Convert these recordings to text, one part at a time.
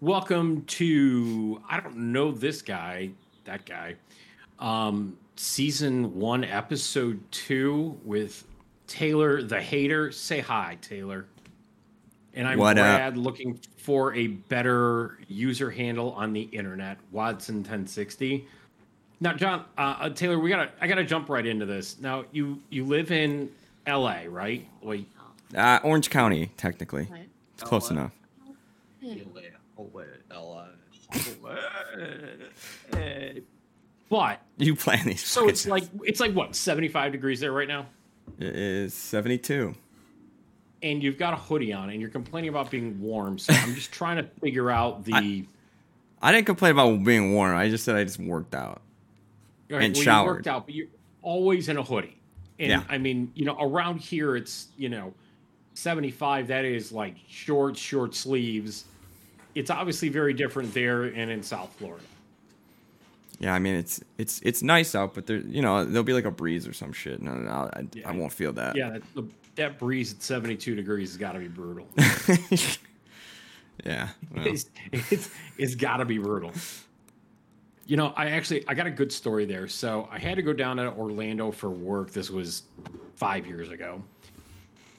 welcome to I don't know this guy, that guy. Um, season one, episode two with Taylor the Hater. Say hi, Taylor. And I'm What up? Brad, looking for a better user handle on the internet. Watson 1060. Now, John, uh, uh, Taylor, we gotta I gotta jump right into this. Now, you you live in L.A., right? Wait, Uh, Orange County, technically. Right. It's close enough. But You plan these. so it's like it's like what 75 degrees there right now, It is 72. and you've got a hoodie on, and you're complaining about being warm. So I'm just trying to figure out the. I didn't complain about being warm. I just said I just worked out. Right, and well, You showered. worked out, but you're always in a hoodie. And Yeah. I mean, you know, around here it's you know, 75. That is like short, short sleeves. It's obviously very different there and in South Florida. Yeah, I mean it's it's it's nice out, but there you know there'll be like a breeze or some shit. No, no, no I, Yeah. I won't feel that. Yeah, that, that breeze at 72 degrees has got to be brutal. yeah. well, it's it's, it's got to be brutal. You know, I actually I got a good story there. So I had to go down to Orlando for work. This was five years ago.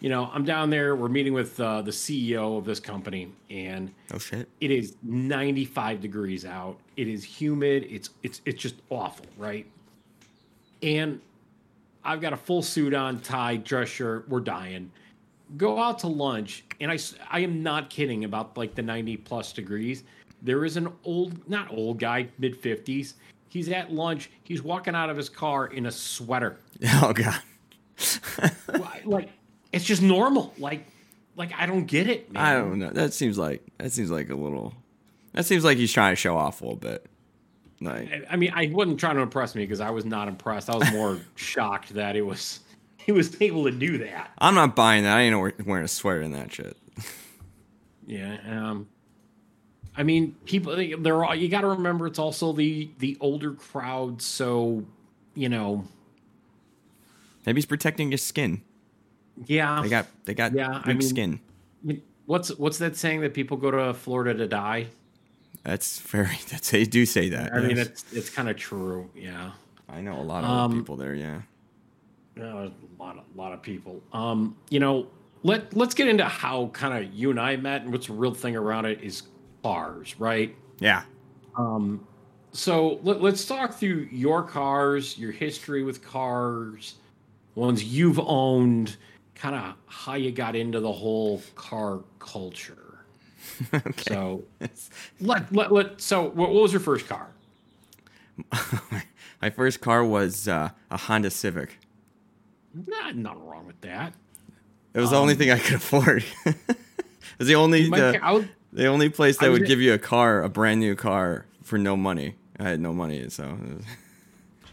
You know, I'm down there. We're meeting with uh, the CEO of this company, and oh shit. it is 95 degrees out. It is humid. It's it's it's just awful, right? And I've got a full suit on, tie, dress shirt. We're dying. Go out to lunch, and I I am not kidding about like the 90 plus degrees. There is an old, not old guy, mid 50s. He's at lunch. He's walking out of his car in a sweater. Oh god. Like it's just normal. Like like I don't get it. Man. I don't know. That seems like that seems like a little. That seems like he's trying to show off a little bit. Like I mean, I wasn't trying to impress me because I was not impressed. I was more shocked that it was he was able to do that. I'm not buying that. I ain't wear- wearing a sweater in that shit. Yeah. Um, I mean, people they're all you got to remember. It's also the the older crowd, so you know, Maybe he's protecting his skin. Yeah. They got they got Yeah, I mean- skin. What's what's that saying that people go to Florida to die? That's very. That's they do say that. I mean, it's it's kind of true. Yeah. I know a lot of Um, people there. Yeah. Yeah, a lot of lot of people. Um, you know, let let's get into how kind of you and I met and what's the real thing around it is cars, right? Yeah. Um, so let, let's talk through your cars, your history with cars, ones you've owned, kind of how you got into the whole car culture. okay. So let let let. So what, what was your first car? My first car was uh, a Honda Civic. Nah, nothing wrong with that. It was the only thing I could afford. it was the only the, ca- would- the only place that would in- give you a car, a brand new car for no money. I had no money, so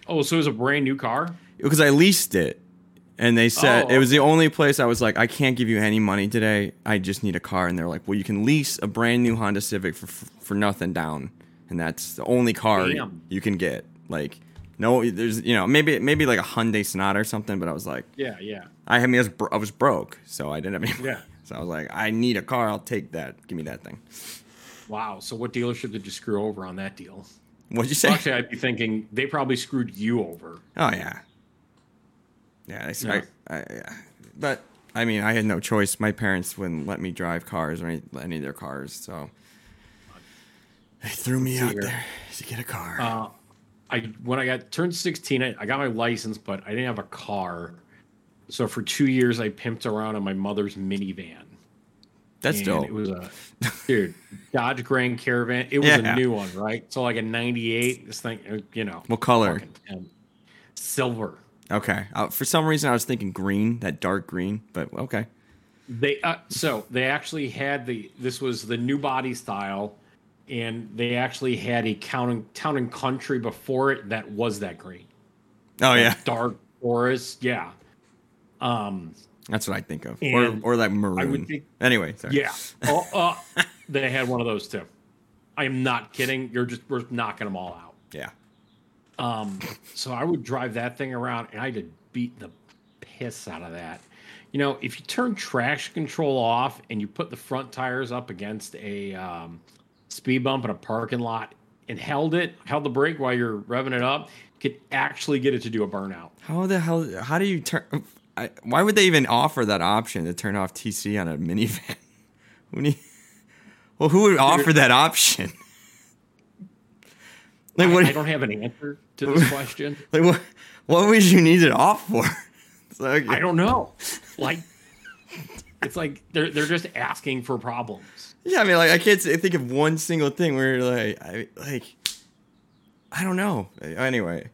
oh, so it was a brand new car. because I leased it, and they said Oh, it was the only place I was like, I can't give you any money today. I just need a car, and they're like, well, you can lease a brand new Honda Civic for for nothing down, and that's the only car Damn. you can get. Like, no, there's you know maybe maybe like a Hyundai Sonata or something, but I was like, Yeah, yeah. I, I mean, I was, bro- I was broke, so I didn't have any. Yeah. So I was like, I need a car. I'll take that. Give me that thing. Wow. So what dealership did you screw over on that deal? What'd you say? Actually, I'd be thinking they probably screwed you over. Oh yeah. Yeah, I. I, I, yeah. But I mean, I had no choice. My parents wouldn't let me drive cars or any, any of their cars, so they threw me out here. there to get a car. Uh, I when I got turned 16, I, I got my license, but I didn't have a car. So for two years, I pimped around in my mother's minivan. That's And dope. It was a dude Dodge Grand Caravan. It was Yeah. a new one, right? So like a '98. This thing, uh, you know, what color? silver. Okay. Uh, for some reason, I was thinking green, that dark green. But okay. They uh, so they actually had the this was the new body style, and they actually had a town and, town and country before it that was that green. Oh That yeah, dark forest. Yeah. Um. that's what I think of, or or like maroon. would think- anyway, sorry. Yeah. Oh, uh, they had one of those too. I am not kidding. You're just we're knocking them all out. Yeah. Um, so I would drive that thing around and I had beat the piss out of that. You know, if you turn traction control off and you put the front tires up against a um, speed bump in a parking lot and held it, held the brake while you're revving it up, could actually get it to do a burnout. How the hell? How do you turn? I, why would they even offer that option to turn off TC on a minivan? When you, well, who would offer that option? Like, what? I, I don't have an answer to this question. Like, what? What would you need it off for? Like, I don't know. Like, it's like they're they're just asking for problems. Yeah, I mean, like I can't think of one single thing where like I like I don't know. Anyway,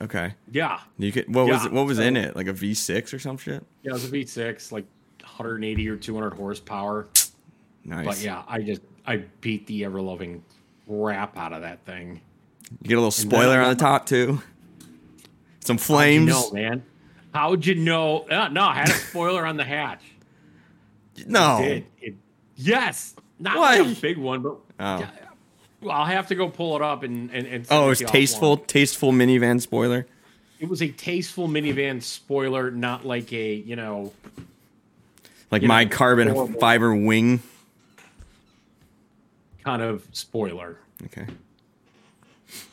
okay. Yeah. You could. What yeah. was what was so, in it? Like a V six or some shit? Yeah, it was a V six, like 180 or 200 horsepower. Nice. But yeah, I just I beat the ever loving crap out of that thing. You get a little spoiler on the top too. Some flames. No, man. How'd you know? Uh, no, I had a spoiler on the hatch. No. It it, yes. Not like a big one, but oh. I'll have to go pull it up and and, and oh, it's tasteful, offline. tasteful minivan spoiler. It was a tasteful minivan spoiler, not like a you know, like my know, carbon horrible. fiber wing kind of spoiler. Okay.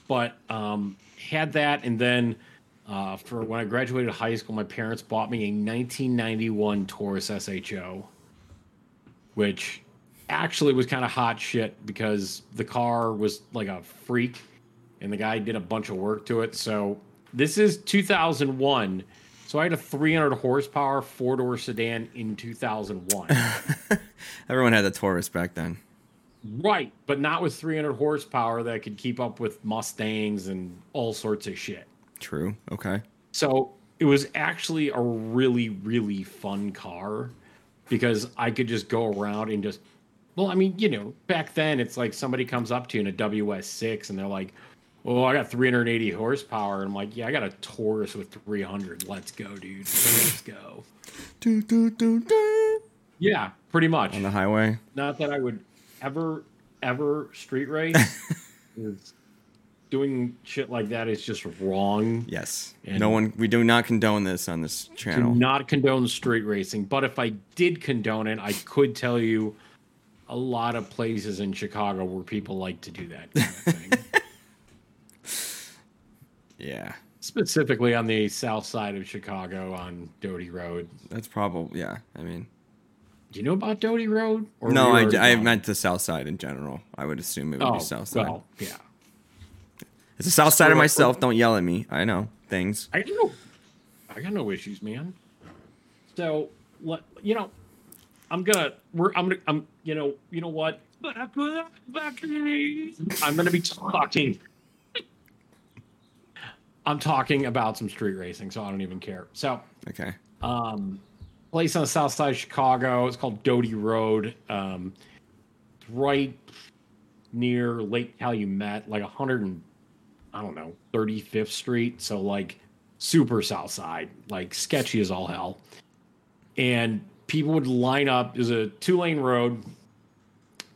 But um, had that, and then uh, for when I graduated high school, my parents bought me a 1991 Taurus SHO, which actually was kind of hot shit because the car was like a freak, and the guy did a bunch of work to it. So this is 2001. So I had a 300 horsepower four door sedan in 2001. Everyone had a Taurus back then. Right, but not with 300 horsepower that could keep up with Mustangs and all sorts of shit. True. Okay. So it was actually a really, really fun car because I could just go around and just, well, I mean, you know, back then it's like somebody comes up to you in a WS6 and they're like, well, I got 380 horsepower. And I'm like, yeah, I got a Taurus with 300. Let's go, dude. Let's go. do, do, do, do. Yeah, pretty much. On the highway? Not that I would ever ever street race is doing shit like that is just wrong. Yes. And no one we do not condone this on this channel. Do not condone street racing, but if I did condone it, I could tell you a lot of places in Chicago where people like to do that kind of thing. yeah. Specifically on the south side of Chicago on Doty Road. That's probably yeah. I mean, do you know about Doty Road? no, I, I meant the South Side in general. I would assume it would oh, be South Side. Well, yeah. It's the South Side of myself. Don't yell at me. I know things. I know. I got no issues, man. So, what you know, I'm gonna. We're. I'm gonna. I'm. You know. You know what? But I put up I'm gonna be talking. I'm talking about some street racing, so I don't even care. So. Okay. Um place on the south side of Chicago. It's called Doty Road. Um, right near Lake Calumet, like 100 and I don't know, 35th Street. So like super south side, like sketchy as all hell. And people would line up. There's a two lane road.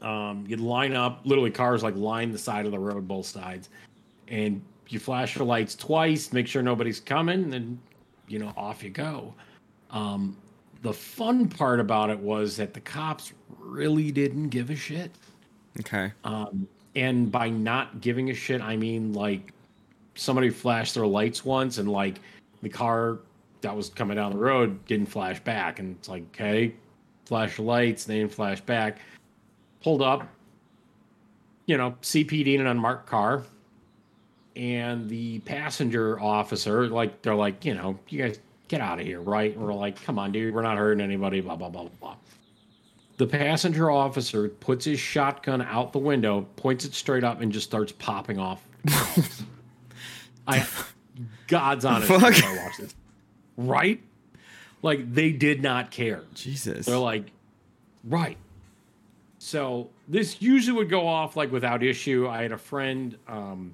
Um, you'd line up, literally cars like line the side of the road, both sides, and you flash your lights twice, make sure nobody's coming, and then you know off you go. Um, the fun part about it was that the cops really didn't give a shit. Okay. Um, and by not giving a shit, I mean like somebody flashed their lights once and like the car that was coming down the road didn't flash back. And it's like, okay, flash lights, they didn't flash back. Pulled up, you know, CPD in an unmarked car. And the passenger officer, like, they're like, you know, you guys get out of here, right? And we're like, come on, dude, we're not hurting anybody, blah, blah, blah, blah. The passenger officer puts his shotgun out the window, points it straight up, and just starts popping off. I, God's honest, Fuck. I watched this. Right? Like, they did not care. Jesus. They're like, right. So this usually would go off like without issue. I had a friend, um,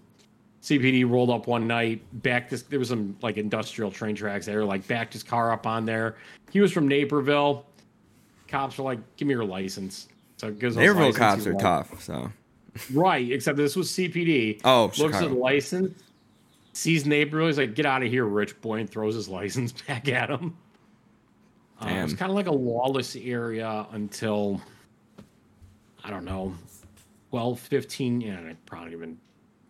CPD rolled up one night, backed this. There was some like industrial train tracks there, like backed his car up on there. He was from Naperville. Cops were like, "Give me your license." So because Naperville cops are like, tough. So right, except this was CPD. Oh, looks Chicago. at the license, sees Naperville. He's like, "Get out of here, rich boy!" and throws his license back at him. Uh, it was kind of like a lawless area until I don't know 12, 15, yeah, probably even,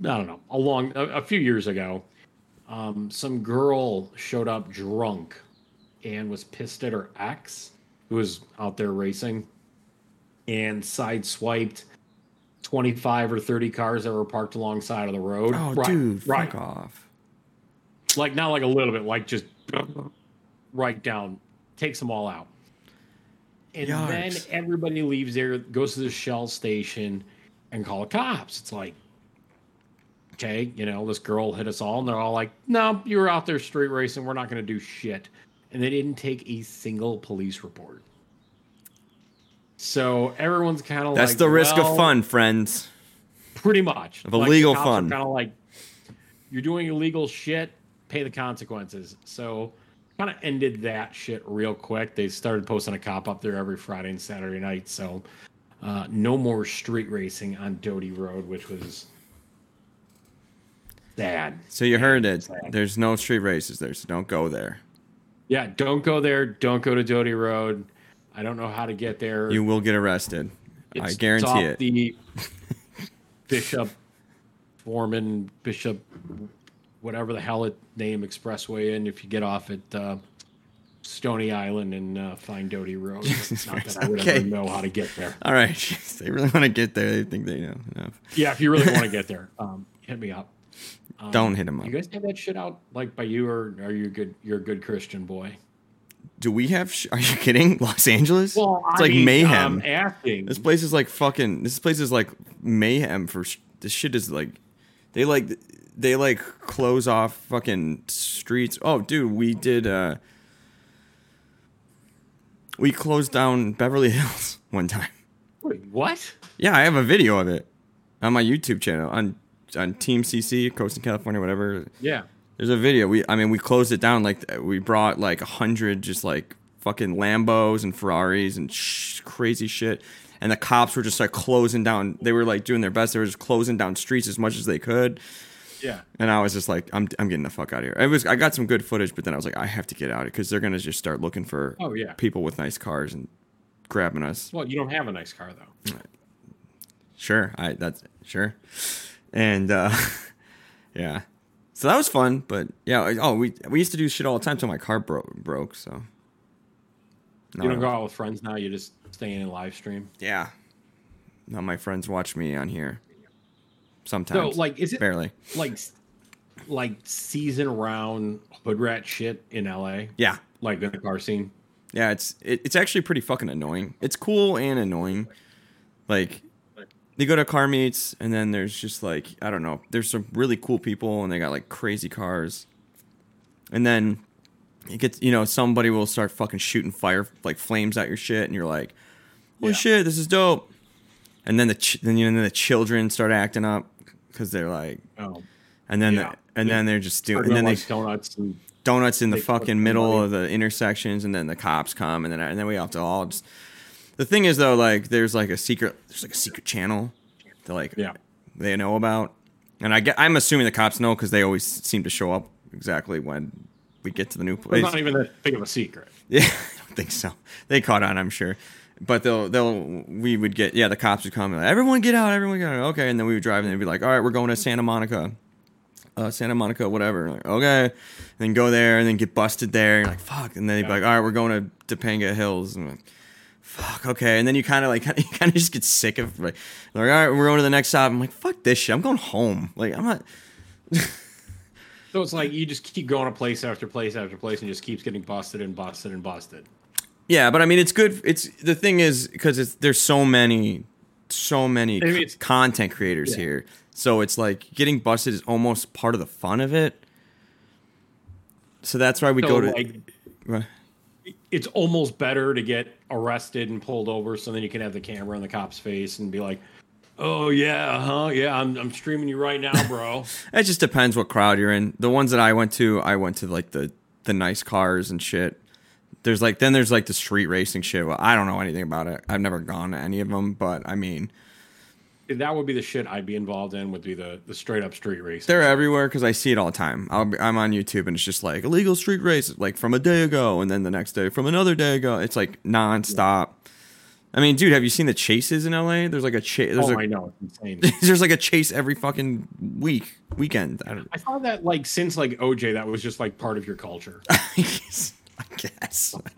I don't know, a long, a, a few years ago, um, some girl showed up drunk and was pissed at her ex who was out there racing and sideswiped 25 or 30 cars that were parked alongside of the road. Oh, right, dude, right. fuck off. Like, not like a little bit, like just right down, takes them all out. And then everybody leaves there, goes to the Shell station and call the cops. It's like, okay, you know, this girl hit us all, and they're all like, no, you were out there street racing. We're not going to do shit. And they didn't take a single police report. So everyone's kind of like That's like, the risk well, of fun, friends. Pretty much. Of illegal Kind fun. of like, you're doing illegal shit, pay the consequences. So kind of ended that shit real quick. They started posting a cop up there every Friday and Saturday night. So uh, no more street racing on Doty Road, which was sad. So you heard it. Sad. There's no street races there, so don't go there. Yeah, don't go there. Don't go to Doty Road. I don't know how to get there. You will get arrested. I It's- it's guarantee off it. The Bishop Foreman Bishop, whatever the hell it name expressway, and if you get off at uh, Stony Island and uh, find Doty Road, not that I would okay. ever know how to get there. All right, they really want to get there. They think they know enough. Yeah, if you really want to get there, um, hit me up. Um, Don't hit him up. You guys have that shit out like by you, or are you a good? You're a good Christian boy. Do we have? Sh- are you kidding? Los Angeles? Well, it's I like mean, mayhem. Um, acting. This place is like fucking. This place is like mayhem for. Sh- this shit is like, they like they like close off fucking streets. Oh, dude, we did. uh We closed down Beverly Hills one time. Wait, what? Yeah, I have a video of it on my YouTube channel on on Team CC, Coastal California, whatever. Yeah. There's a video. We, I mean, we closed it down. Like we brought like a hundred, just like fucking Lambos and Ferraris and sh- crazy shit. And the cops were just like closing down. They were like doing their best. They were just closing down streets as much as they could. Yeah. And I was just like, I'm, I'm getting the fuck out of here. It was, I got some good footage, but then I was like, I have to get out because they're gonna just start looking for Oh yeah. people with nice cars and grabbing us. Well, you don't have a nice car though. Sure, I that's sure, and uh, yeah, so that was fun. But yeah, oh, we we used to do shit all the time till my car broke. Broke, so No, you don't go out with friends now. You just stay in live stream. Yeah, now my friends watch me on here. Sometimes. So, like, is it barely. like, like season round hood rat shit in LA? Yeah, Like in the car scene. yeah. It's it, it's actually pretty fucking annoying. It's cool and annoying. Like they go to car meets and then there's just like I don't know. There's some really cool people and they got like crazy cars, and then it gets you know somebody will start fucking shooting fire like flames at your shit and you're like, holy Yeah. shit, this is dope. And then the ch- then you know then the children start acting up because they're like, Oh, and then Yeah. the, and Yeah. then they're just doing and then they donuts and donuts in the fucking middle money- of the intersections, and then the cops come, and then and then we have to all just. The thing is though, like there's like a secret, there's like a secret channel that like yeah. they know about, and I get I'm assuming the cops know because they always seem to show up exactly when we get to the new place. It's not even that big of a secret. Yeah, I don't think so. They caught on, I'm sure. But they'll they'll we would get yeah the cops would come and like, everyone get out everyone get out okay and then we would drive and they'd be like all right we're going to Santa Monica, uh, Santa Monica whatever like okay and then go there and then get busted there you're like fuck and then they'd be Yeah. like all right we're going to Topanga Hills and like, fuck okay and then you kind of like you kind of just get sick of like like all right we're going to the next stop I'm like fuck this shit I'm going home like I'm not So it's like you just keep going to place after place after place and just keeps getting busted and busted and busted. Yeah, but I mean, it's good. It's the thing is because it's there's so many, so many I mean, content creators Yeah. here. So it's like getting busted is almost part of the fun of it. So that's why we So go to. like Right. It's almost better to get arrested and pulled over so then you can have the camera in the cop's face and be like, "Oh yeah, huh? Yeah, I'm I'm streaming you right now, bro." It just depends what crowd you're in. The ones that I went to, I went to like the the nice cars and shit. There's like then there's like the street racing shit. Well, I don't know anything about it. I've never gone to any of them, but I mean, that would be the shit I'd be involved in would be the the straight up street race. they're everywhere because I see it all the time. I'll be, I'm on YouTube and it's just like illegal street race, like from a day ago, and then the next day from another day ago. It's like nonstop. I mean, dude, have you seen the chases in LA? There's like a chase. There's, oh, a, I know. It's insane. there's like a chase every fucking week, weekend. I don't I thought that like since like OJ, that was just like part of your culture, I guess.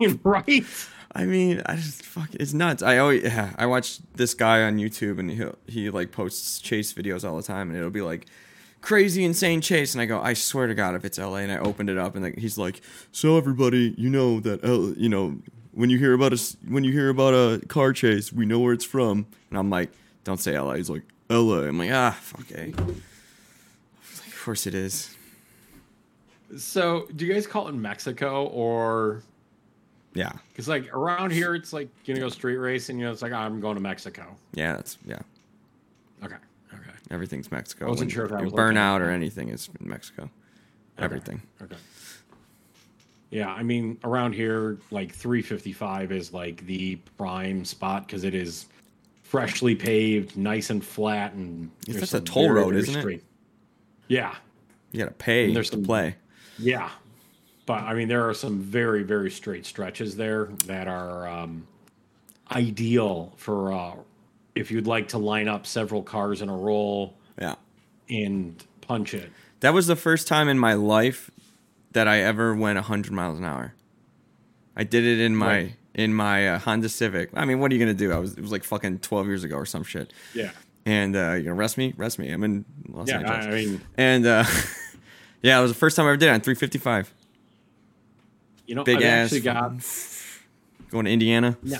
right? I mean, I just fuck. It's nuts. I always yeah, I watch this guy on YouTube and he he like posts chase videos all the time, and it'll be like crazy insane chase, and I go, I swear to God, if it's LA, and I opened it up, and like, he's like, so everybody, you know that L, you know when you hear about a when you hear about a car chase, we know where it's from, and I'm like, don't say LA. He's like LA. I'm like, ah, fuck a. Like, of course it is. So, do you guys call it Mexico or Yeah, because like around here it's like you gonna go street racing? You know, it's like I'm going to Mexico. yeah, that's yeah. Okay, okay, Everything's Mexico. I wasn't When sure if that was burnout or anything is in Mexico. Everything. okay. Yeah, I mean around here like 355 is like the prime spot because it is freshly paved, nice and flat, and It's just a toll very, road, very isn't it? Yeah, You gotta pay And there's to some- play. Yeah, but I mean, there are some very, very straight stretches there that are um, ideal for uh, if you'd like to line up several cars in a row Yeah. and punch it. That was the first time in my life that I ever went 100 miles an hour. I did it in my Right. in my uh, Honda Civic. I mean, what are you gonna do? I was it was like fucking 12 years ago or some shit. Yeah, And uh, you gonna arrest me? Arrest me. I'm in Los yeah. Angeles. I, I mean, and uh, yeah, it was the first time I ever did it on 355. You know, Big I've ass. actually got. Going to Indiana. Yeah,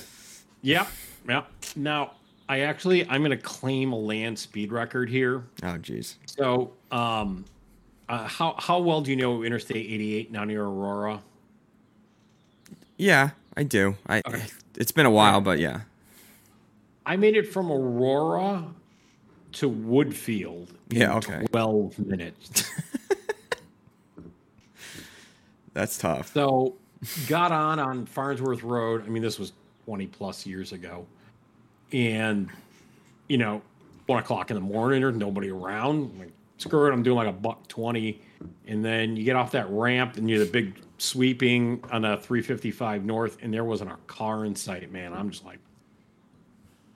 yeah, yeah. Now, I actually I'm going to claim a land speed record here. Oh jeez. So, um, uh, how how well do you know Interstate 88 now near Aurora? Yeah, I do. I Okay. it's been a while, but yeah. I made it from Aurora to Woodfield. Yeah, okay. 12 minutes. That's tough. so, got on on Farnsworth Road. I mean, this was 20 plus years ago. And, you know, one o'clock in the morning, there's nobody around. I'm like, screw it, I'm doing like a buck 20. And then you get off that ramp and you're the big sweeping on a 355 north, and there wasn't a car in sight, man. I'm just like,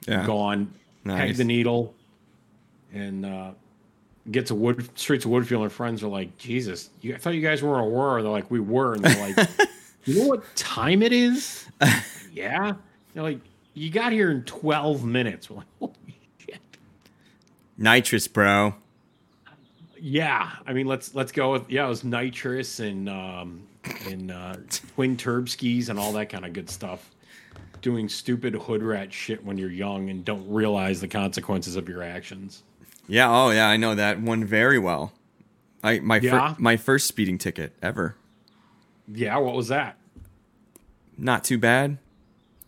Yeah. gone. Peg Nice. the needle, and uh, get to Wood streets of Woodfield. And friends are like, "Jesus, you, I thought you guys were in Aurora." They're like, "We were," and they're like, "You know what time it is?" yeah. They're like, "You got here in twelve minutes." We're like, "Holy shit!" Nitrous, bro. Yeah, I mean, let's let's go with yeah. It was nitrous and um, and uh, twin turb skis and all that kind of good stuff. Doing stupid hood rat shit when you're young and don't realize the consequences of your actions. Yeah, oh yeah, I know that one very well. I my Yeah? fir- my first speeding ticket ever. Yeah, what was that? Not too bad.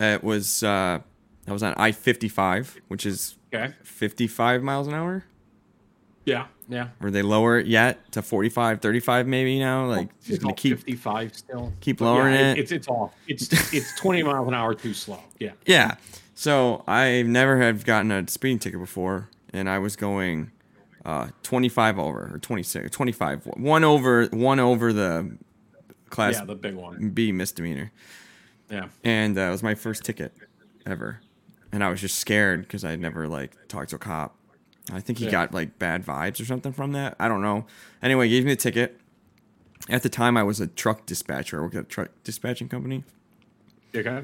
It was uh I was on I-55, which is Okay. 55 miles an hour. Yeah, yeah. Were they lower it yet to 45, 35 maybe now? Like just gonna keep 55 still. keep lowering yeah, it. It's it's off. it's it's 20 miles an hour too slow. Yeah. Yeah. So I never have gotten a speeding ticket before, and I was going uh, 25 over or 26, 25, one over, one over the class Yeah, the big one. B misdemeanor, Yeah. and uh, it was my first ticket ever, and I was just scared because I'd never like talked to a cop. I think he Yeah. got like bad vibes or something from that. I don't know. Anyway, he gave me the ticket. At the time, I was a truck dispatcher. I worked at a truck dispatching company. Okay.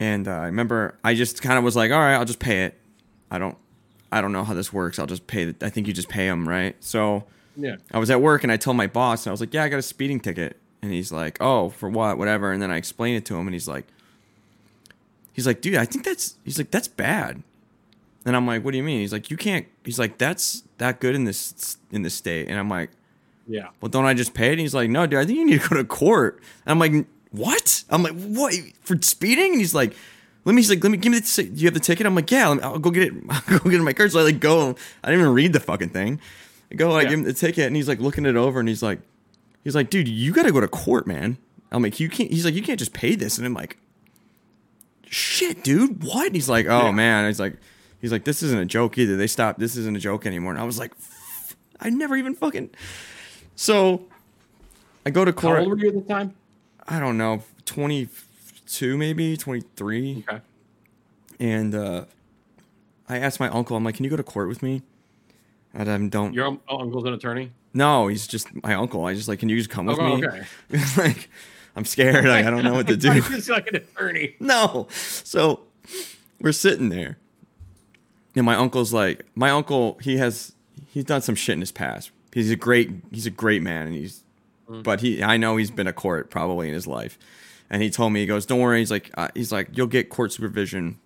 And uh, I remember I just kind of was like, all right, I'll just pay it. I don't, I don't know how this works. I'll just pay. The, I think you just pay them, right? So Yeah. I was at work and I told my boss, and I was like, yeah, I got a speeding ticket. And he's like, oh, for what? Whatever. And then I explained it to him, and he's like, he's like, dude, I think that's. He's like, that's bad. And I'm like, what do you mean? He's like, you can't. He's like, that's that good in this in this state. And I'm like, Yeah. well, don't I just pay it? And he's like, no, dude, I think you need to go to court. And I'm like, what? I'm like, what for speeding? And he's like, let me. He's like, let me give me the. Do you have the ticket? I'm like, yeah. I'll go get it. I'll go get it in my car. So I like go. I didn't even read the fucking thing. I go. I Yeah. give him the ticket, and he's like looking it over, and he's like, he's like, dude, you got to go to court, man. I'm like, you can't. He's like, you can't just pay this. And I'm like, shit, dude, what? And he's like, oh Yeah. man. He's like, he's like, this isn't a joke either. They stopped. This isn't a joke anymore. And I was like, I never even fucking. So I go to court. How old were you at the time? I don't know, 22 maybe, 23. Okay. and uh, I asked my uncle, I'm like, "Can you go to court with me?" And I'm don't. Your uncle's an attorney. No, he's just my uncle. I just like, can you just come with Oh, me? okay. like, I'm scared. Like, I don't know what to do. He's like an attorney. no. So we're sitting there. And my uncle's like, my uncle, he has, he's done some shit in his past. He's a great, he's a great man. And he's, but he, I know he's been to court probably in his life. And he told me, he goes, don't worry. He's like, uh, he's like, you'll get court supervision.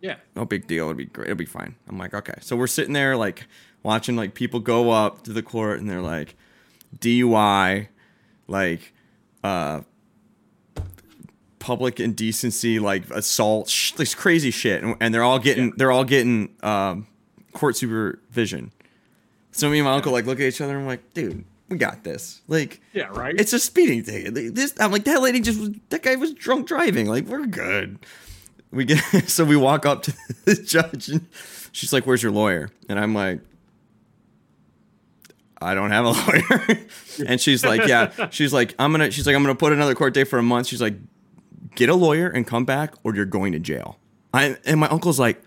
Yeah. No big deal. It'll be great. It'll be fine. I'm like, okay. So we're sitting there like watching like people go up to the court and they're like, DUI, like, uh, public indecency, like assault, sh- this crazy shit, and, and they're all getting Yeah. they're all getting um, court supervision. So me and my uncle like look at each other and I'm like, dude, we got this. Like, Yeah. Right. it's a speeding ticket. This I'm like that lady just that guy was drunk driving. Like we're good. We get so we walk up to the judge and she's like, "Where's your lawyer?" And I'm like, "I don't have a lawyer." and she's like, "Yeah." She's like, "I'm gonna." She's like, "I'm gonna put another court date for a month." She's like, "Get a lawyer and come back, or you're going to jail." I and my uncle's like,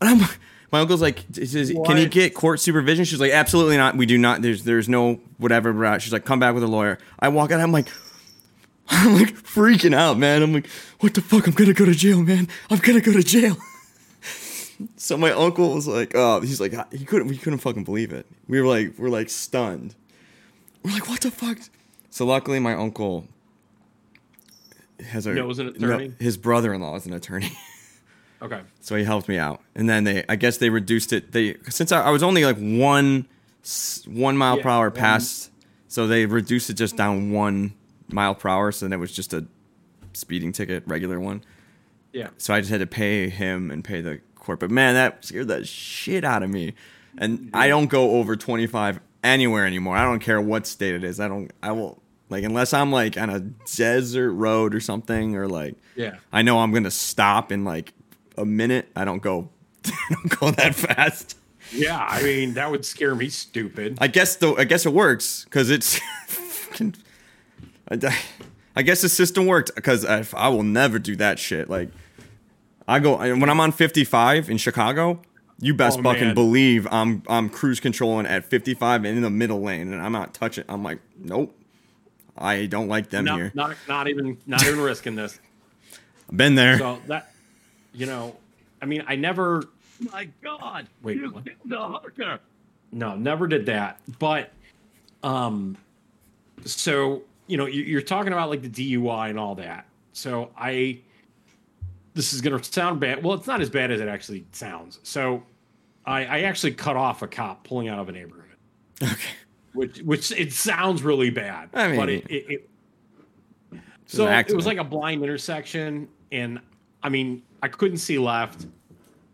and I'm. My uncle's like, says, "Can you What? get court supervision?" She's like, "Absolutely not. We do not. There's there's no whatever." blah." She's like, "Come back with a lawyer." I walk out. I'm like, I'm like freaking out, man. I'm like, what the fuck? I'm gonna go to jail, man. I'm gonna go to jail. so my uncle was like, oh, he's like, he couldn't, we couldn't fucking believe it. We were like, we're like stunned. We're like, what the fuck? So luckily, my uncle has a Knows an attorney? his brother-in-law is an attorney. okay. So he helped me out, and then they, I guess they reduced it. They since I, I was only like one, one mile Yeah, per hour one- past, so they reduced it just down one mile per hour. So then it was just a speeding ticket, regular one. Yeah. So I just had to pay him and pay the court. But man, that scared the shit out of me. And I don't go over twenty five anywhere anymore. I don't care what state it is. I don't. I will like unless I'm like on a desert road or something, or like Yeah. I know I'm gonna stop and like a minute. I don't go. I don't go that fast. Yeah. I mean, that would scare me stupid. I guess though. I guess it works because it's. I, guess the system worked because I, I will never do that shit. Like I go when I'm on 55 in Chicago. You best Oh, fucking man. believe I'm I'm cruise controlling at 55 and in the middle lane, and I'm not touching. I'm like, nope. I don't like them Not, here. not, not even, not even risking this. Been there. So that, you know, I mean, I never. My God! Wait, you what? no, never did that. But, um, so you know, you- you're talking about like the DUI and all that. So I, this is gonna sound bad. Well, it's not as bad as it actually sounds. So, I, I actually cut off a cop pulling out of a neighborhood, okay. which which it sounds really bad. I mean, but it, it, it so it was like a blind intersection, and I mean, I couldn't see left.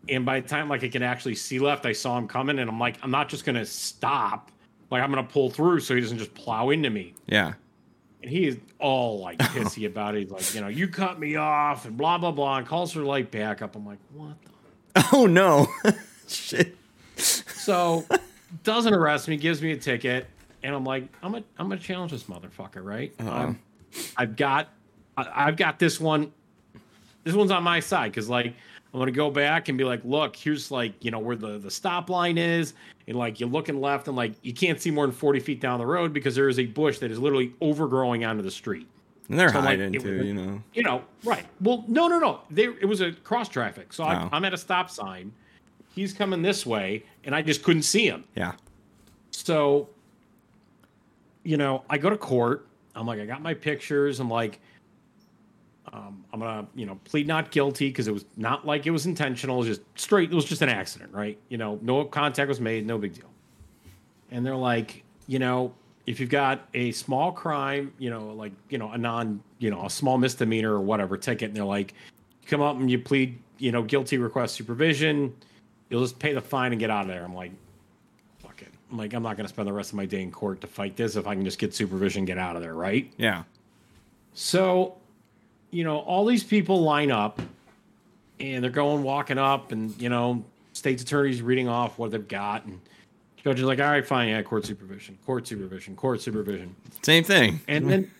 And by the time like I could actually see left, I saw him coming, and I'm like, I'm not just gonna stop. Like I'm gonna pull through so he doesn't just plow into me. Yeah. And he is all like pissy about it. He's like, you know, you cut me off and blah blah blah, and calls for light backup. I'm like, what? the Oh no. Shit. So doesn't arrest me, gives me a ticket, and I'm like, I'm gonna I'm gonna challenge this motherfucker, right? Uh-oh. Um, I've got I, I've got this one. This one's on my side because like I'm gonna go back and be like, look, here's like you know where the the stop line is, and like you're looking left and like you can't see more than 40 feet down the road because there is a bush that is literally overgrowing onto the street. And they're So, like, hiding it too, was- you know. You know, right? Well, no, no, no. There, it was a cross traffic. So Oh. I, I'm at a stop sign. He's coming this way, and I just couldn't see him. Yeah. So, you know, I go to court. I'm like, I got my pictures. I'm like, um, I'm gonna, you know, plead not guilty because it was not like it was intentional. It was just straight. It was just an accident, right? You know, no contact was made. No big deal. And they're like, you know, if you've got a small crime, you know, like you know, a non, you know, a small misdemeanor or whatever ticket, and they're like, you come up and you plead, you know, guilty, request supervision. You'll just pay the fine and get out of there. I'm like, fuck it. I'm like, I'm not to spend the rest of my day in court to fight this if I can just get supervision, get out of there, right? Yeah. So, you know, all these people line up and they're going walking up, and, you know, state's attorney's reading off what they've got. And judge is like, all right, fine, yeah, court supervision, court supervision, court supervision. Same thing. And then,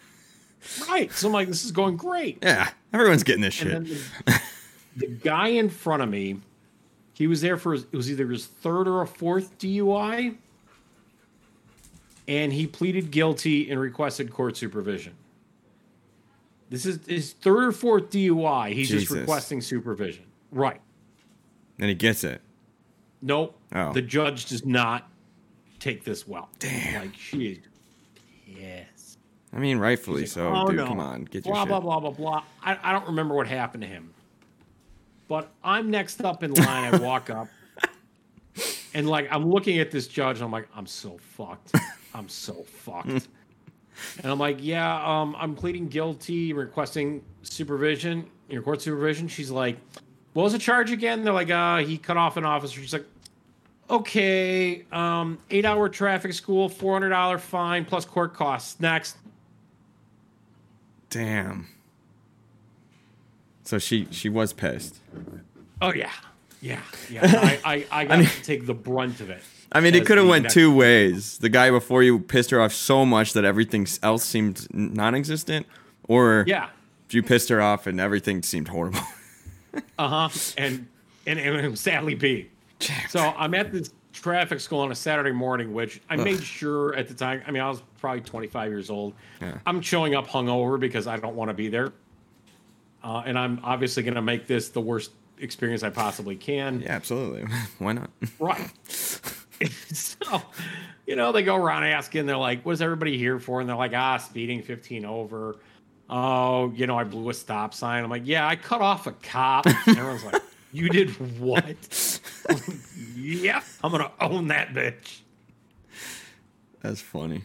right. So I'm like, this is going great. Yeah. Everyone's getting this shit. And then the, the guy in front of me, he was there for his, it was either his third or a fourth DUI, and he pleaded guilty and requested court supervision. This is his third or fourth DUI. He's just requesting supervision. Right. And he gets it. Nope. Oh. The judge does not take this well. Damn. Like she is. Yes. I mean, rightfully He's so, "Oh, dude. no. Come on, get your blah shit. blah blah blah blah. I, I don't remember what happened to him, but I'm next up in line. I walk up, and like I'm looking at this judge. And I'm like, I'm so fucked. I'm so fucked. and I'm like, yeah, um, I'm pleading guilty, requesting supervision, your court supervision. She's like, what was the charge again? They're like, uh, he cut off an officer. She's like, okay, um, eight hour traffic school, four hundred dollar fine plus court costs. Next. Damn. So she she was pissed. Oh yeah, yeah, yeah. I I, I got mean- to take the brunt of it. I mean, it could have went two ways. The guy before you pissed her off so much that everything else seemed non-existent, or Yeah. you pissed her off and everything seemed horrible. Uh huh. And and and it was sadly be. So I'm at this traffic school on a Saturday morning, which I made sure at the time. I mean, I was probably 25 years old. Yeah. I'm showing up hungover because I don't want to be there, uh, and I'm obviously going to make this the worst experience I possibly can. yeah, absolutely. Why not? Right. so, you know, they go around asking, they're like, what is everybody here for? And they're like, ah, speeding 15 over. Oh, you know, I blew a stop sign. I'm like, yeah, I cut off a cop. And everyone's like, you did what? Yep, I'm going to own that bitch. That's funny.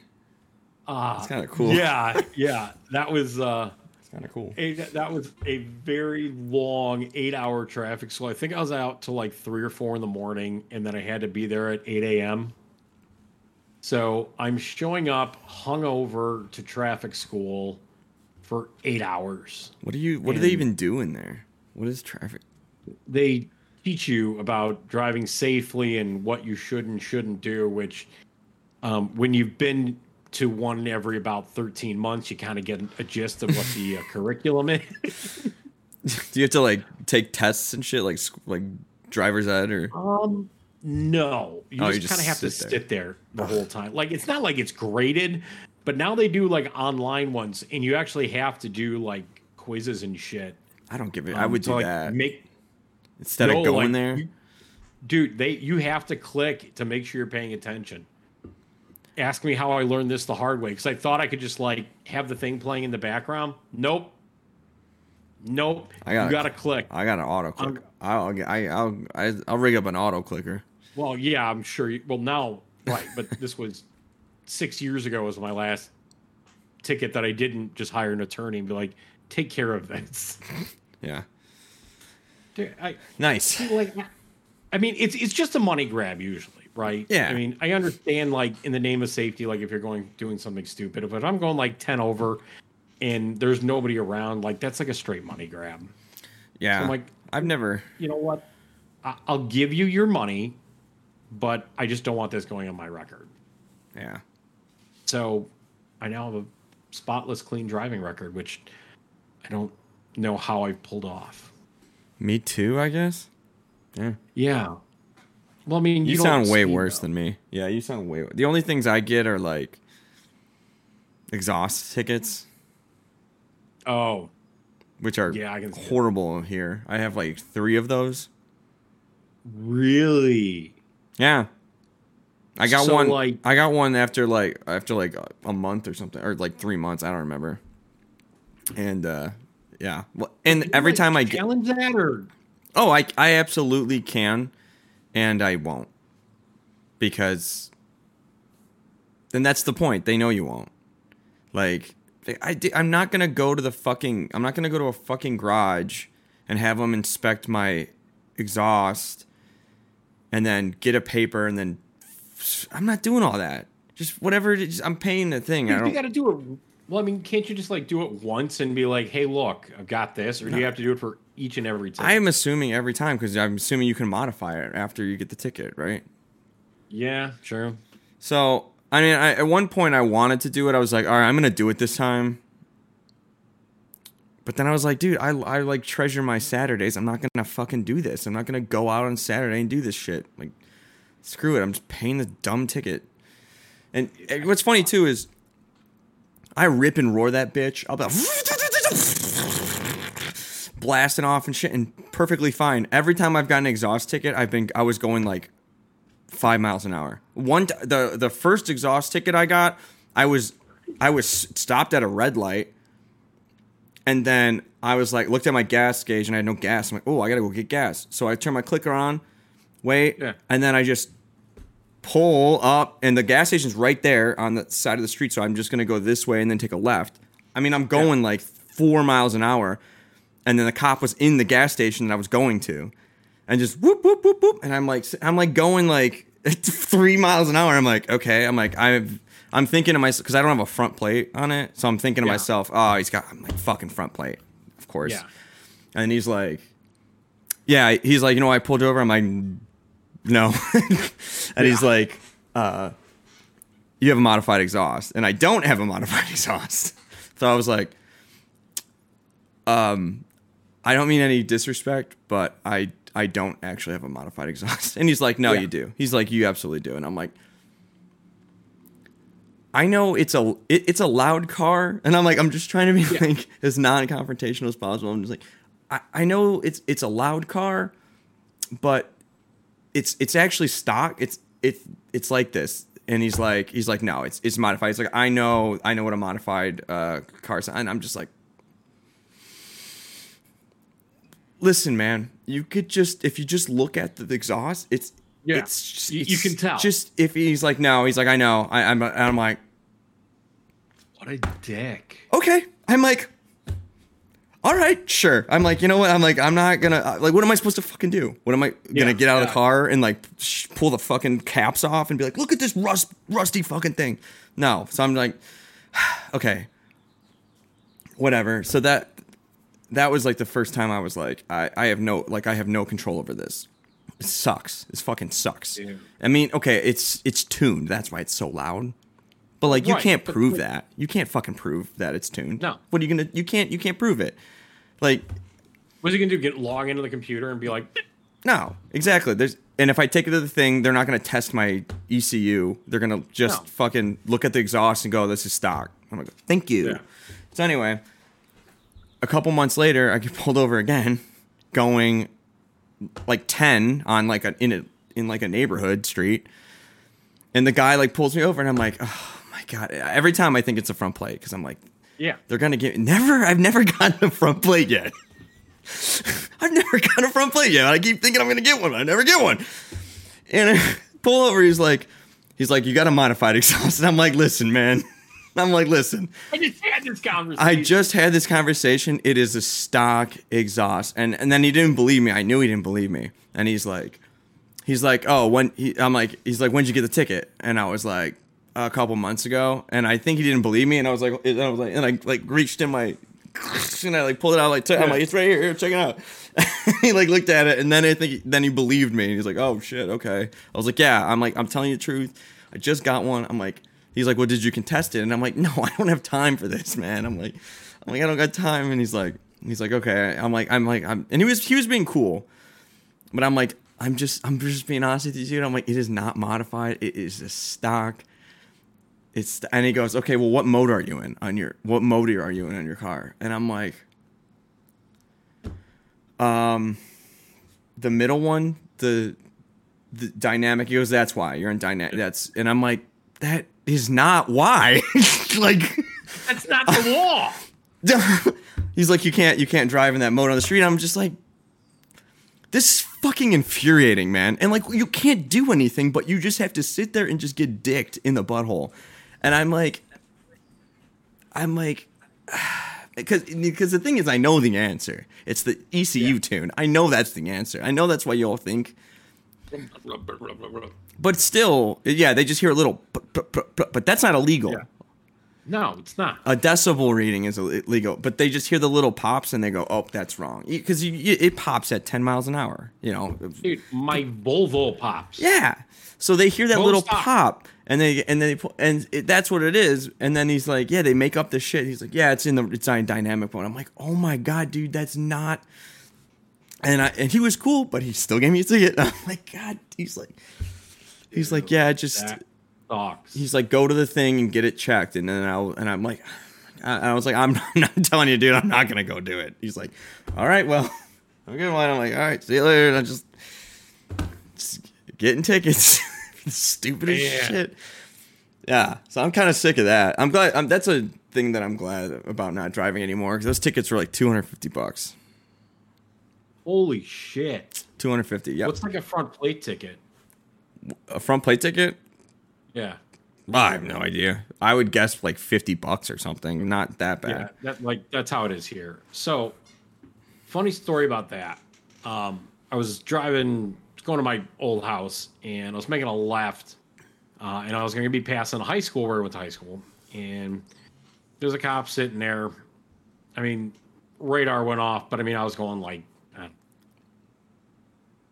Uh, It's kind of cool. Yeah, yeah. That was, uh, it's kind of cool. a, that was a very long eight hour traffic. So I think I was out till like three or four in the morning, and then I had to be there at 8 a.m. So I'm showing up hungover to traffic school for eight hours. What do you? What do they even do in there? What is traffic? They teach you about driving safely and what you should and shouldn't do, which um, when you've been to one every about 13 months, you kind of get a gist of what the uh, curriculum is. Do you have to like take tests and shit, like like driver's ed or? Um, no, you Oh, just just kind of have to sit there. sit there the whole time. Like it's not like it's graded, but now they do like online ones, and you actually have to do like quizzes and shit. I don't give it. I um, would do like, that Make instead no, of going like, there. you- dude. They you have to click to make sure you're paying attention. Ask me how I learned this the hard way because I thought I could just like have the thing playing in the background. Nope. Nope. I gotta you got to click. I got an auto click. I'll get- I, I'll I'll rig up an auto clicker. Well, yeah, I'm sure. You, well, now, right, but this was six years ago. Was my last ticket that I didn't just hire an attorney and be like, take care of this. Yeah, Dude, I nice. like. I mean, it's it's just a money grab usually, right? Yeah. I mean, I understand like in the name of safety, like if you're going doing something stupid, but if I'm going like ten over, and there's nobody around, like that's like a straight money grab. Yeah, I'm like- I've never. You know what? I, I'll give you your money, but I just don't want this going on my record. Yeah, So I now have a spotless, clean driving record, which I don't know how I pulled off. me too. I guess. Yeah, Yeah. Well, I mean, you, you, sound way worse though. than me. Yeah, you sound way. The only things I get are like exhaust tickets, Oh, which are Yeah, I can horrible here. I have like three of those. really? Yeah. I got So, one. like- I got one after like after like a- month or something, or like three months. I don't remember. And uh yeah, well, and every Like, time I get, challenge that, or oh, I I absolutely can, and I won't, because then that's the point. They know you won't. Like I I'm not gonna go to the fucking. I'm not gonna go to a fucking garage and have them inspect my exhaust, and then get a paper and then I'm not doing all that. Just whatever it is, I'm paying the thing. You got to do it. Well, I mean, can't you just like do it once and be like, "Hey, look, I've got this," or do you have to do it for each and every time? I'm assuming every time because I'm assuming you can modify it after you get the ticket, right? yeah, sure. So I mean, I, at one point I wanted to do it. I was like, all right, I'm gonna do it this time. But then I was like, dude, I, I like treasure my Saturdays. I'm not gonna fucking do this. I'm not gonna go out on Saturday and do this shit. Like, screw it. I'm just paying the dumb ticket. And, and what's funny too is, I rip and roar that bitch. I'll be like, blasting off and shit, and perfectly fine. Every time I've gotten an exhaust ticket, I've been I was going like five miles an hour. One t- the the first exhaust ticket I got, I was I was stopped at a red light, and then I was like looked at my gas gauge and I had no gas. I'm like, oh, I gotta go get gas. So I turn my clicker on, wait, Yeah. and then I just pull up, and the gas station's right there on the side of the street. So I'm just gonna go this way and then take a left. I mean, I'm going like four miles an hour, and then the cop was in the gas station that I was going to, and just whoop whoop whoop whoop, and I'm like I'm like going like three miles an hour. I'm like okay, I'm like I'm I'm thinking to myself because I don't have a front plate on it, so I'm thinking to Yeah. myself, oh, he's got I'm like fucking front plate, of course. Yeah. And he's like, yeah, he's like, you know, I pulled you over. I'm like, no, and he's like, uh, you have a modified exhaust, and I don't have a modified exhaust. So I was like, um, I don't mean any disrespect, but I I don't actually have a modified exhaust. And he's like, no, Yeah. you do. He's like, you absolutely do. And I'm like, I know it's a it, it's a loud car, and I'm like, I'm just trying to be Yeah. like as non-confrontational as possible. I'm just like, I, I know it's it's a loud car, but it's it's actually stock. It's it's it's like this. And he's like he's like no, it's it's modified. He's like I know I know what a modified uh, car is, and I'm just like. Listen, man, you could just if you just look at the exhaust, it's Yeah. it's just, You- you can tell. Just if he's like no, he's like I know, I, I'm I'm like What a dick. okay. I'm like, all right, sure. I'm like, you know what? I'm like, I'm not gonna uh, like. What am I supposed to fucking do? What am I gonna Yeah, get out of the car and like sh- pull the fucking caps off and be like, look at this rust rusty fucking thing? No. So I'm like, okay, whatever. So that that was like the first time I was like, I I have no like I have no control over this. It sucks. This fucking sucks. Yeah. I mean, okay, it's it's tuned. That's why it's so loud. But like you Right, can't prove like- that. You can't fucking prove that it's tuned. No. What are you gonna? You can't. You can't prove it. Like What's he gonna do? Get log into the computer and be like, no, exactly. There's and if I take it to the thing, they're not gonna test my ECU. They're gonna just No. fucking look at the exhaust and go, "This is stock." I'm like, "Thank you." Yeah. So anyway, a couple months later, I get pulled over again, going like ten on like a in a in like a neighborhood street, and the guy like pulls me over, and I'm like, "Oh my god!" Every time I think it's a front plate because I'm like, yeah, they're gonna get never. I've never gotten a front plate yet. I've never gotten a front plate yet. I keep thinking I'm gonna get one, but I never get one. And I pull over. He's like, he's like, you got a modified exhaust, and I'm like, listen, man. I'm like, listen. I just had this conversation. I just had this conversation. It is a stock exhaust, and and then he didn't believe me. I knew he didn't believe me, and he's like, he's like, oh, when he, I'm like, he's like, when'd you get the ticket? And I was like, a couple months ago, and I think he didn't believe me, and I was like, and I was like, and I like reached in my, and I like pulled it out, like, I'm like, it's right here, here, check it out. he like looked at it, and then I think then he believed me, and he's like, oh shit, okay. I was like, yeah, I'm like, I'm telling you the truth. I just got one. I'm like, he's like, well, did you contest it? And I'm like, no, I don't have time for this, man. I'm like, I'm like, I don't got time. And he's like, he's like, okay. I'm like, I'm like, I'm, and he was he was being cool, but I'm like, I'm just I'm just being honest with you, dude. I'm like, it is not modified. It is a stock. It's and he goes, okay, well, what mode are you in on your what mode are you in on your car? And I'm like, um, the middle one, the the dynamic. He goes, that's why you're in dynamic. That's and I'm like, that is not why. like, That's not the law. he's like, you can't you can't drive in that mode on the street. I'm just like, this is fucking infuriating, man. And like, you can't do anything, but you just have to sit there and just get dicked in the butthole. And I'm like, I'm like, because because the thing is, I know the answer. It's the ECU tune. I know that's the answer. I know that's why you all think. But still, yeah, they just hear a little, but, that's not illegal. Yeah. No, it's not. A decibel reading is illegal, but they just hear the little pops and they go, "Oh, that's wrong," because it pops at ten miles an hour. You know, Dude, my Volvo pops. yeah. So they hear that Won't little stop. pop, And they and then they and it, that's what it is. And then he's like, yeah, they make up this shit. He's like, yeah, it's in the it's on dynamic mode. I'm like, oh my god, dude, that's not. And I and he was cool, but he still gave me a ticket. I'm like, god, he's like, he's like, yeah, just he's like, go to the thing and get it checked. And then I'll and I'm like, I, I was like, I'm, I'm not telling you, dude, I'm not gonna go do it. He's like, all right, well, a good one. I'm like, all right, see you later. And I just, just getting tickets, stupid as Yeah. shit. Yeah, so I'm kind of sick of that. I'm glad. I'm, that's a thing that I'm glad about not driving anymore because those tickets were like 250 bucks. Holy shit. 250. Yeah, What's like a front plate ticket? a front plate ticket. Yeah. I have no idea. I would guess like 50 bucks or something. Not that bad. Yeah, that like that's how it is here. So, funny story about that. Um, I was driving, going to my old house, and I was making a left, uh, and I was going to be passing a high school where I went to high school, and there's a cop sitting there. I mean, radar went off, but I mean, I was going like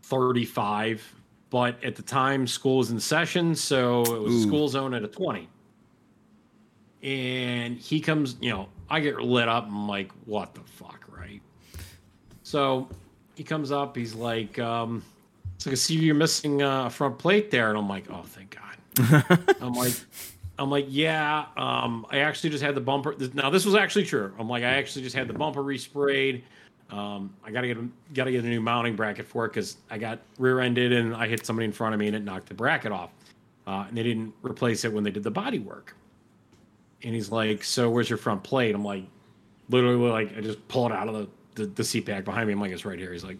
35. But at the time, school was in session, so it was Ooh. school zone at a 20 and he comes, you know, I get lit up. I'm like, what the fuck, right? So he comes up. He's like, um, it's like, I see you're missing uh, a front plate there, and I'm like, oh, thank God. I'm like, I'm like, yeah. Um, I actually just had the bumper. Now this was actually true. I'm like, I actually just had the bumper resprayed. Um, I gotta get a, gotta get a new mounting bracket for it because I got rear-ended and I hit somebody in front of me and it knocked the bracket off. Uh, and they didn't replace it when they did the body work. And he's like, "So where's your front plate?" I'm like, literally, like I just pull it out of the the, the seat back behind me. I'm like, "It's right here." He's like,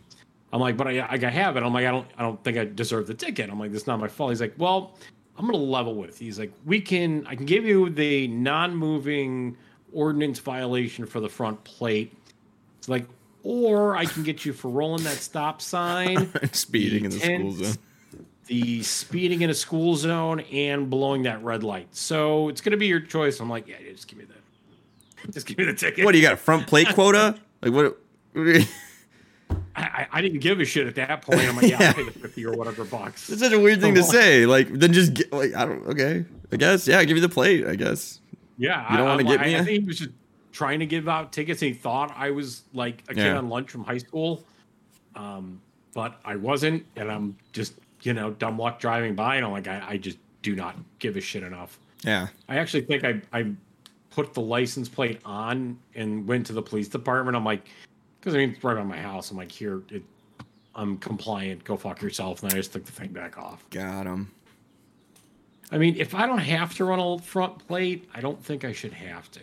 "I'm like, but I I have it." I'm like, "I don't I don't think I deserve the ticket." I'm like, "This is not my fault." He's like, "Well, I'm gonna level with." He's like, "We can I can give you the non-moving ordinance violation for the front plate." It's like, or I can get you for rolling that stop sign Speeding in the school zone. the speeding in a school zone and blowing that red light. So it's gonna be your choice. I'm like, yeah, yeah, just give me the, just give me the ticket. What do you got? A front plate quota? Like what? what I, I, I didn't give a shit at that point. I'm like, yeah, Yeah. I'll pay the fifty or whatever bucks. It's such a weird thing to say. Like then just get like I don't. Okay, I guess yeah. Give you the plate. I guess. Yeah, You don't wanna get like- me I think he was just trying to give out tickets, and he thought I was like a kid Yeah. on lunch from high school. Um, but I wasn't, and I'm just you know dumb luck driving by, and I'm like, I, I just do not give a shit enough. Yeah. I actually think I I put the license plate on and went to the police department. I'm like, because I mean it's right by my house. I'm like, here, it, I'm compliant. Go fuck yourself. And I just took the thing back off. Got him. I mean, if I don't have to run a front plate, I don't think I should have to.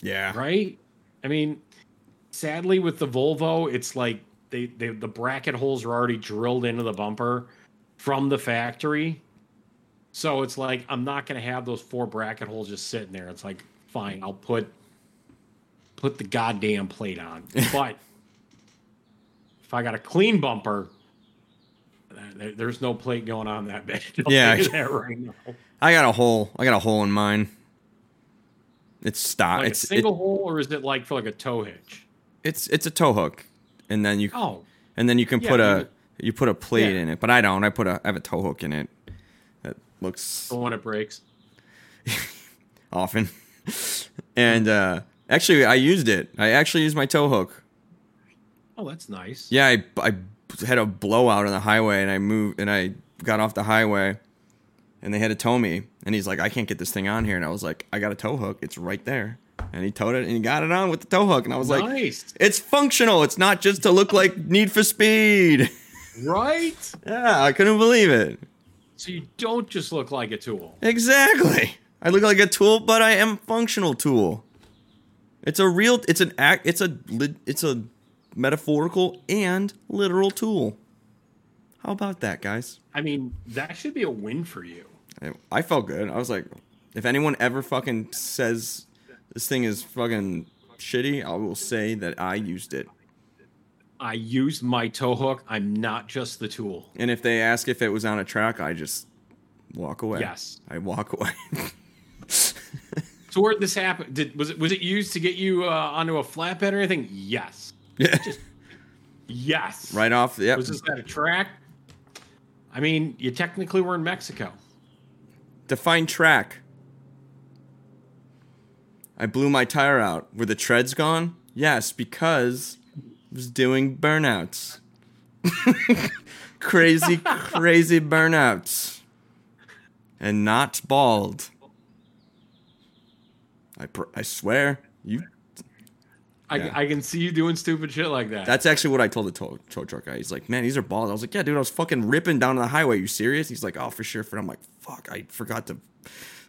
Yeah. Right? I mean, sadly with the Volvo, it's like they, they the bracket holes are already drilled into the bumper from the factory. So it's like I'm not gonna have those four bracket holes just sitting there. It's like, fine, I'll put put the goddamn plate on. But if I got a clean bumper, there's no plate going on that bed. Yeah. that right now. I got a hole. I got a hole in mine. It's stop. Like it's a single it- hole, or is it like for like a tow hitch? it's it's a tow hook, and then you Oh, and then you can yeah, put a you put a plate Yeah. in it. But I don't. I put a I have a tow hook in it. That looks the one it breaks. often. and uh actually, I used it. I actually used my tow hook. Oh, that's nice. Yeah, I, I had a blowout on the highway, and I moved, and I got off the highway, and they had to tow me. And he's like, "I can't get this thing on here," and I was like, "I got a tow hook. It's right there." And he towed it, and he got it on with the tow hook, and I was like, "It's functional. It's not just to look like Need for Speed." right? yeah, I couldn't believe it. So you don't just look like a tool. Exactly. I look like a tool, but I am a functional tool. It's a real. It's an act. It's a. lit- It's a metaphorical and literal tool. How about that, guys? I mean, that should be a win for you. I- felt good. I was like, if anyone ever fucking says this thing is fucking shitty, I will say that I used it. I used my tow hook. I'm not just the tool. And if they ask if it was on a track, I just walk away. Yes. I walk away. So where did this happen? Did was it was it used to get you uh, onto a flatbed or anything? Yes. yeah. Yes. right off. Yep. Was this at a track? I mean, you technically were in Mexico. Define track. I blew my tire out. Were the treads gone? Yes, because I was doing burnouts. crazy, crazy burnouts. And not bald. I, pr- I swear. You I, Yeah. I can see you doing stupid shit like that. That's actually what I told the tow, tow truck guy. He's like, man, these are balls. I was like, yeah, dude, I was fucking ripping down the highway. You serious? He's like, oh, for sure. For I'm like, fuck, I forgot to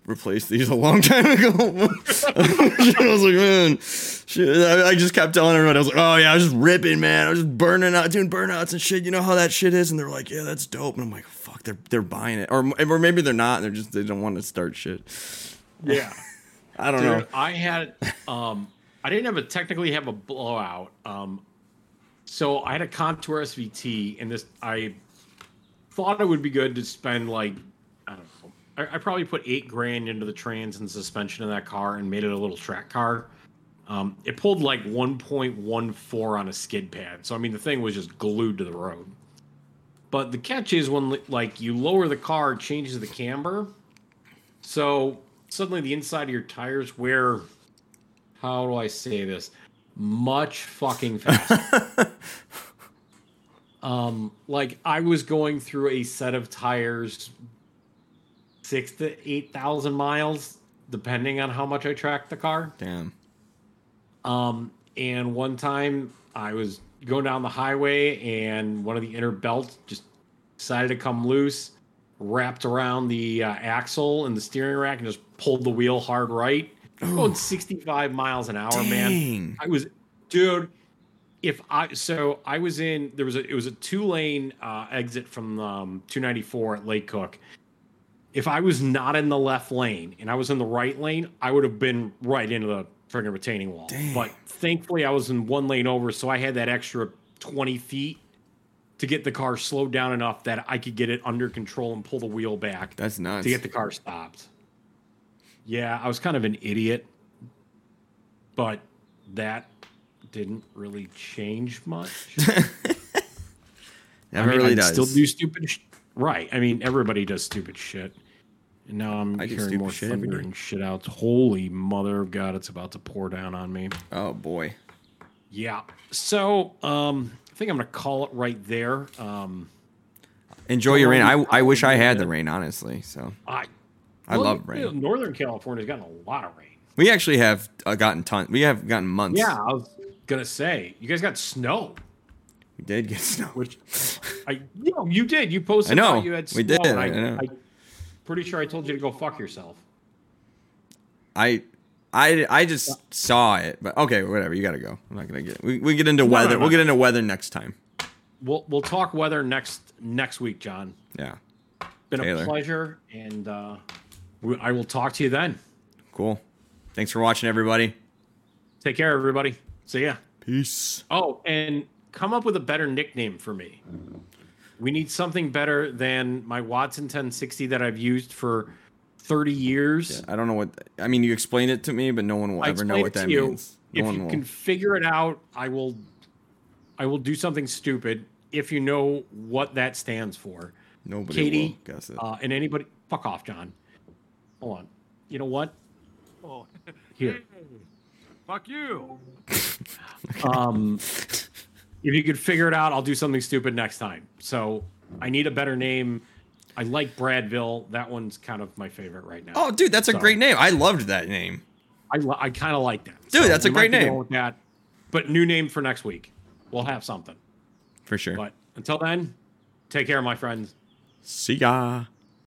replace these a long time ago. I was like, man, shit. I, I just kept telling everyone, I was like, oh yeah, I was just ripping, man. I was just burning out, doing burnouts and shit. You know how that shit is? And they're like, yeah, that's dope. And I'm like, fuck, they're they're buying it, or or maybe they're not. They're just they don't want to start shit. yeah. I don't know. I had um I didn't have a technically have a blowout. Um so I had a contour SVT and this I thought it would be good to spend like I don't know. I, I probably put eight grand into the trans and suspension of that car and made it a little track car. Um, it pulled like 1.14 on a skid pad. So I mean the thing was just glued to the road. But the catch is when like you lower the car, changes the camber. So suddenly the inside of your tires wear how do I say this? Much fucking faster. um, like I was going through a set of tires six to eight thousand miles, depending on how much I tracked the car. Damn. Um, and one time I was going down the highway and one of the inner belts just decided to come loose, wrapped around the uh, axle and the steering rack, and just pulled the wheel hard right. Going 65 miles an hour, man. I was, dude. If I so I was in there was a it was a two lane uh, exit from um, 294 at Lake Cook. If I was not in the left lane and I was in the right lane, I would have been right into the friggin' retaining wall. Dang. But thankfully, I was in one lane over, so I had that extra 20 feet to get the car slowed down enough that I could get it under control and pull the wheel back That's nuts. to get the car stopped. Yeah, I was kind of an idiot, but that didn't really change much. Never I mean, really I'd does. Still do stupid, sh- right? I mean, everybody does stupid shit. And now I'm I hearing more shit every thunder day. and shit out. Holy mother of God, it's about to pour down on me. oh boy. Yeah. So, um, I think I'm gonna call it right there. Um, Enjoy your rain. I, I wish I had the rain, honestly. So I I well, love you know, rain. Northern California's gotten a lot of rain. We actually have uh, gotten ton. We have gotten months. Yeah, I was gonna say you guys got snow, we did get snow. which I you know you did. You posted I know, you had snow. we did, I, I know. I pretty sure I told you to go fuck yourself. I, I, I just saw it, but okay, whatever. You gotta go. I'm not gonna get. We, we get into No, weather. no, no. We'll get into weather next time. We'll we'll talk weather next next week, John. Yeah, Been Taylor. a pleasure, and uh, I will talk to you then. cool. Thanks for watching, everybody. Take care, everybody. See ya. Peace. Oh, and come up with a better nickname for me. We need something better than my Watson 1060 that I've used for 30 years. I don't know what. I mean, you explained it to me, but no one will I ever know what that you. means. No if you will. can figure it out, I will. I will do something stupid if you know what that stands for. Nobody Katie, will guess it. uh, and anybody, fuck off, John. Hold on. You know what? Oh, Here. fuck you. Um, if you could figure it out, I'll do something stupid next time. So I need a better name. I like Bradville. That one's kind of my favorite right now. oh, dude, that's a so- great name. I loved that name. I, li- I kind of like that. Dude, that's a we might great be name. With that, but new name for next week. We'll have something. For sure. But until then, take care, my friends. See ya.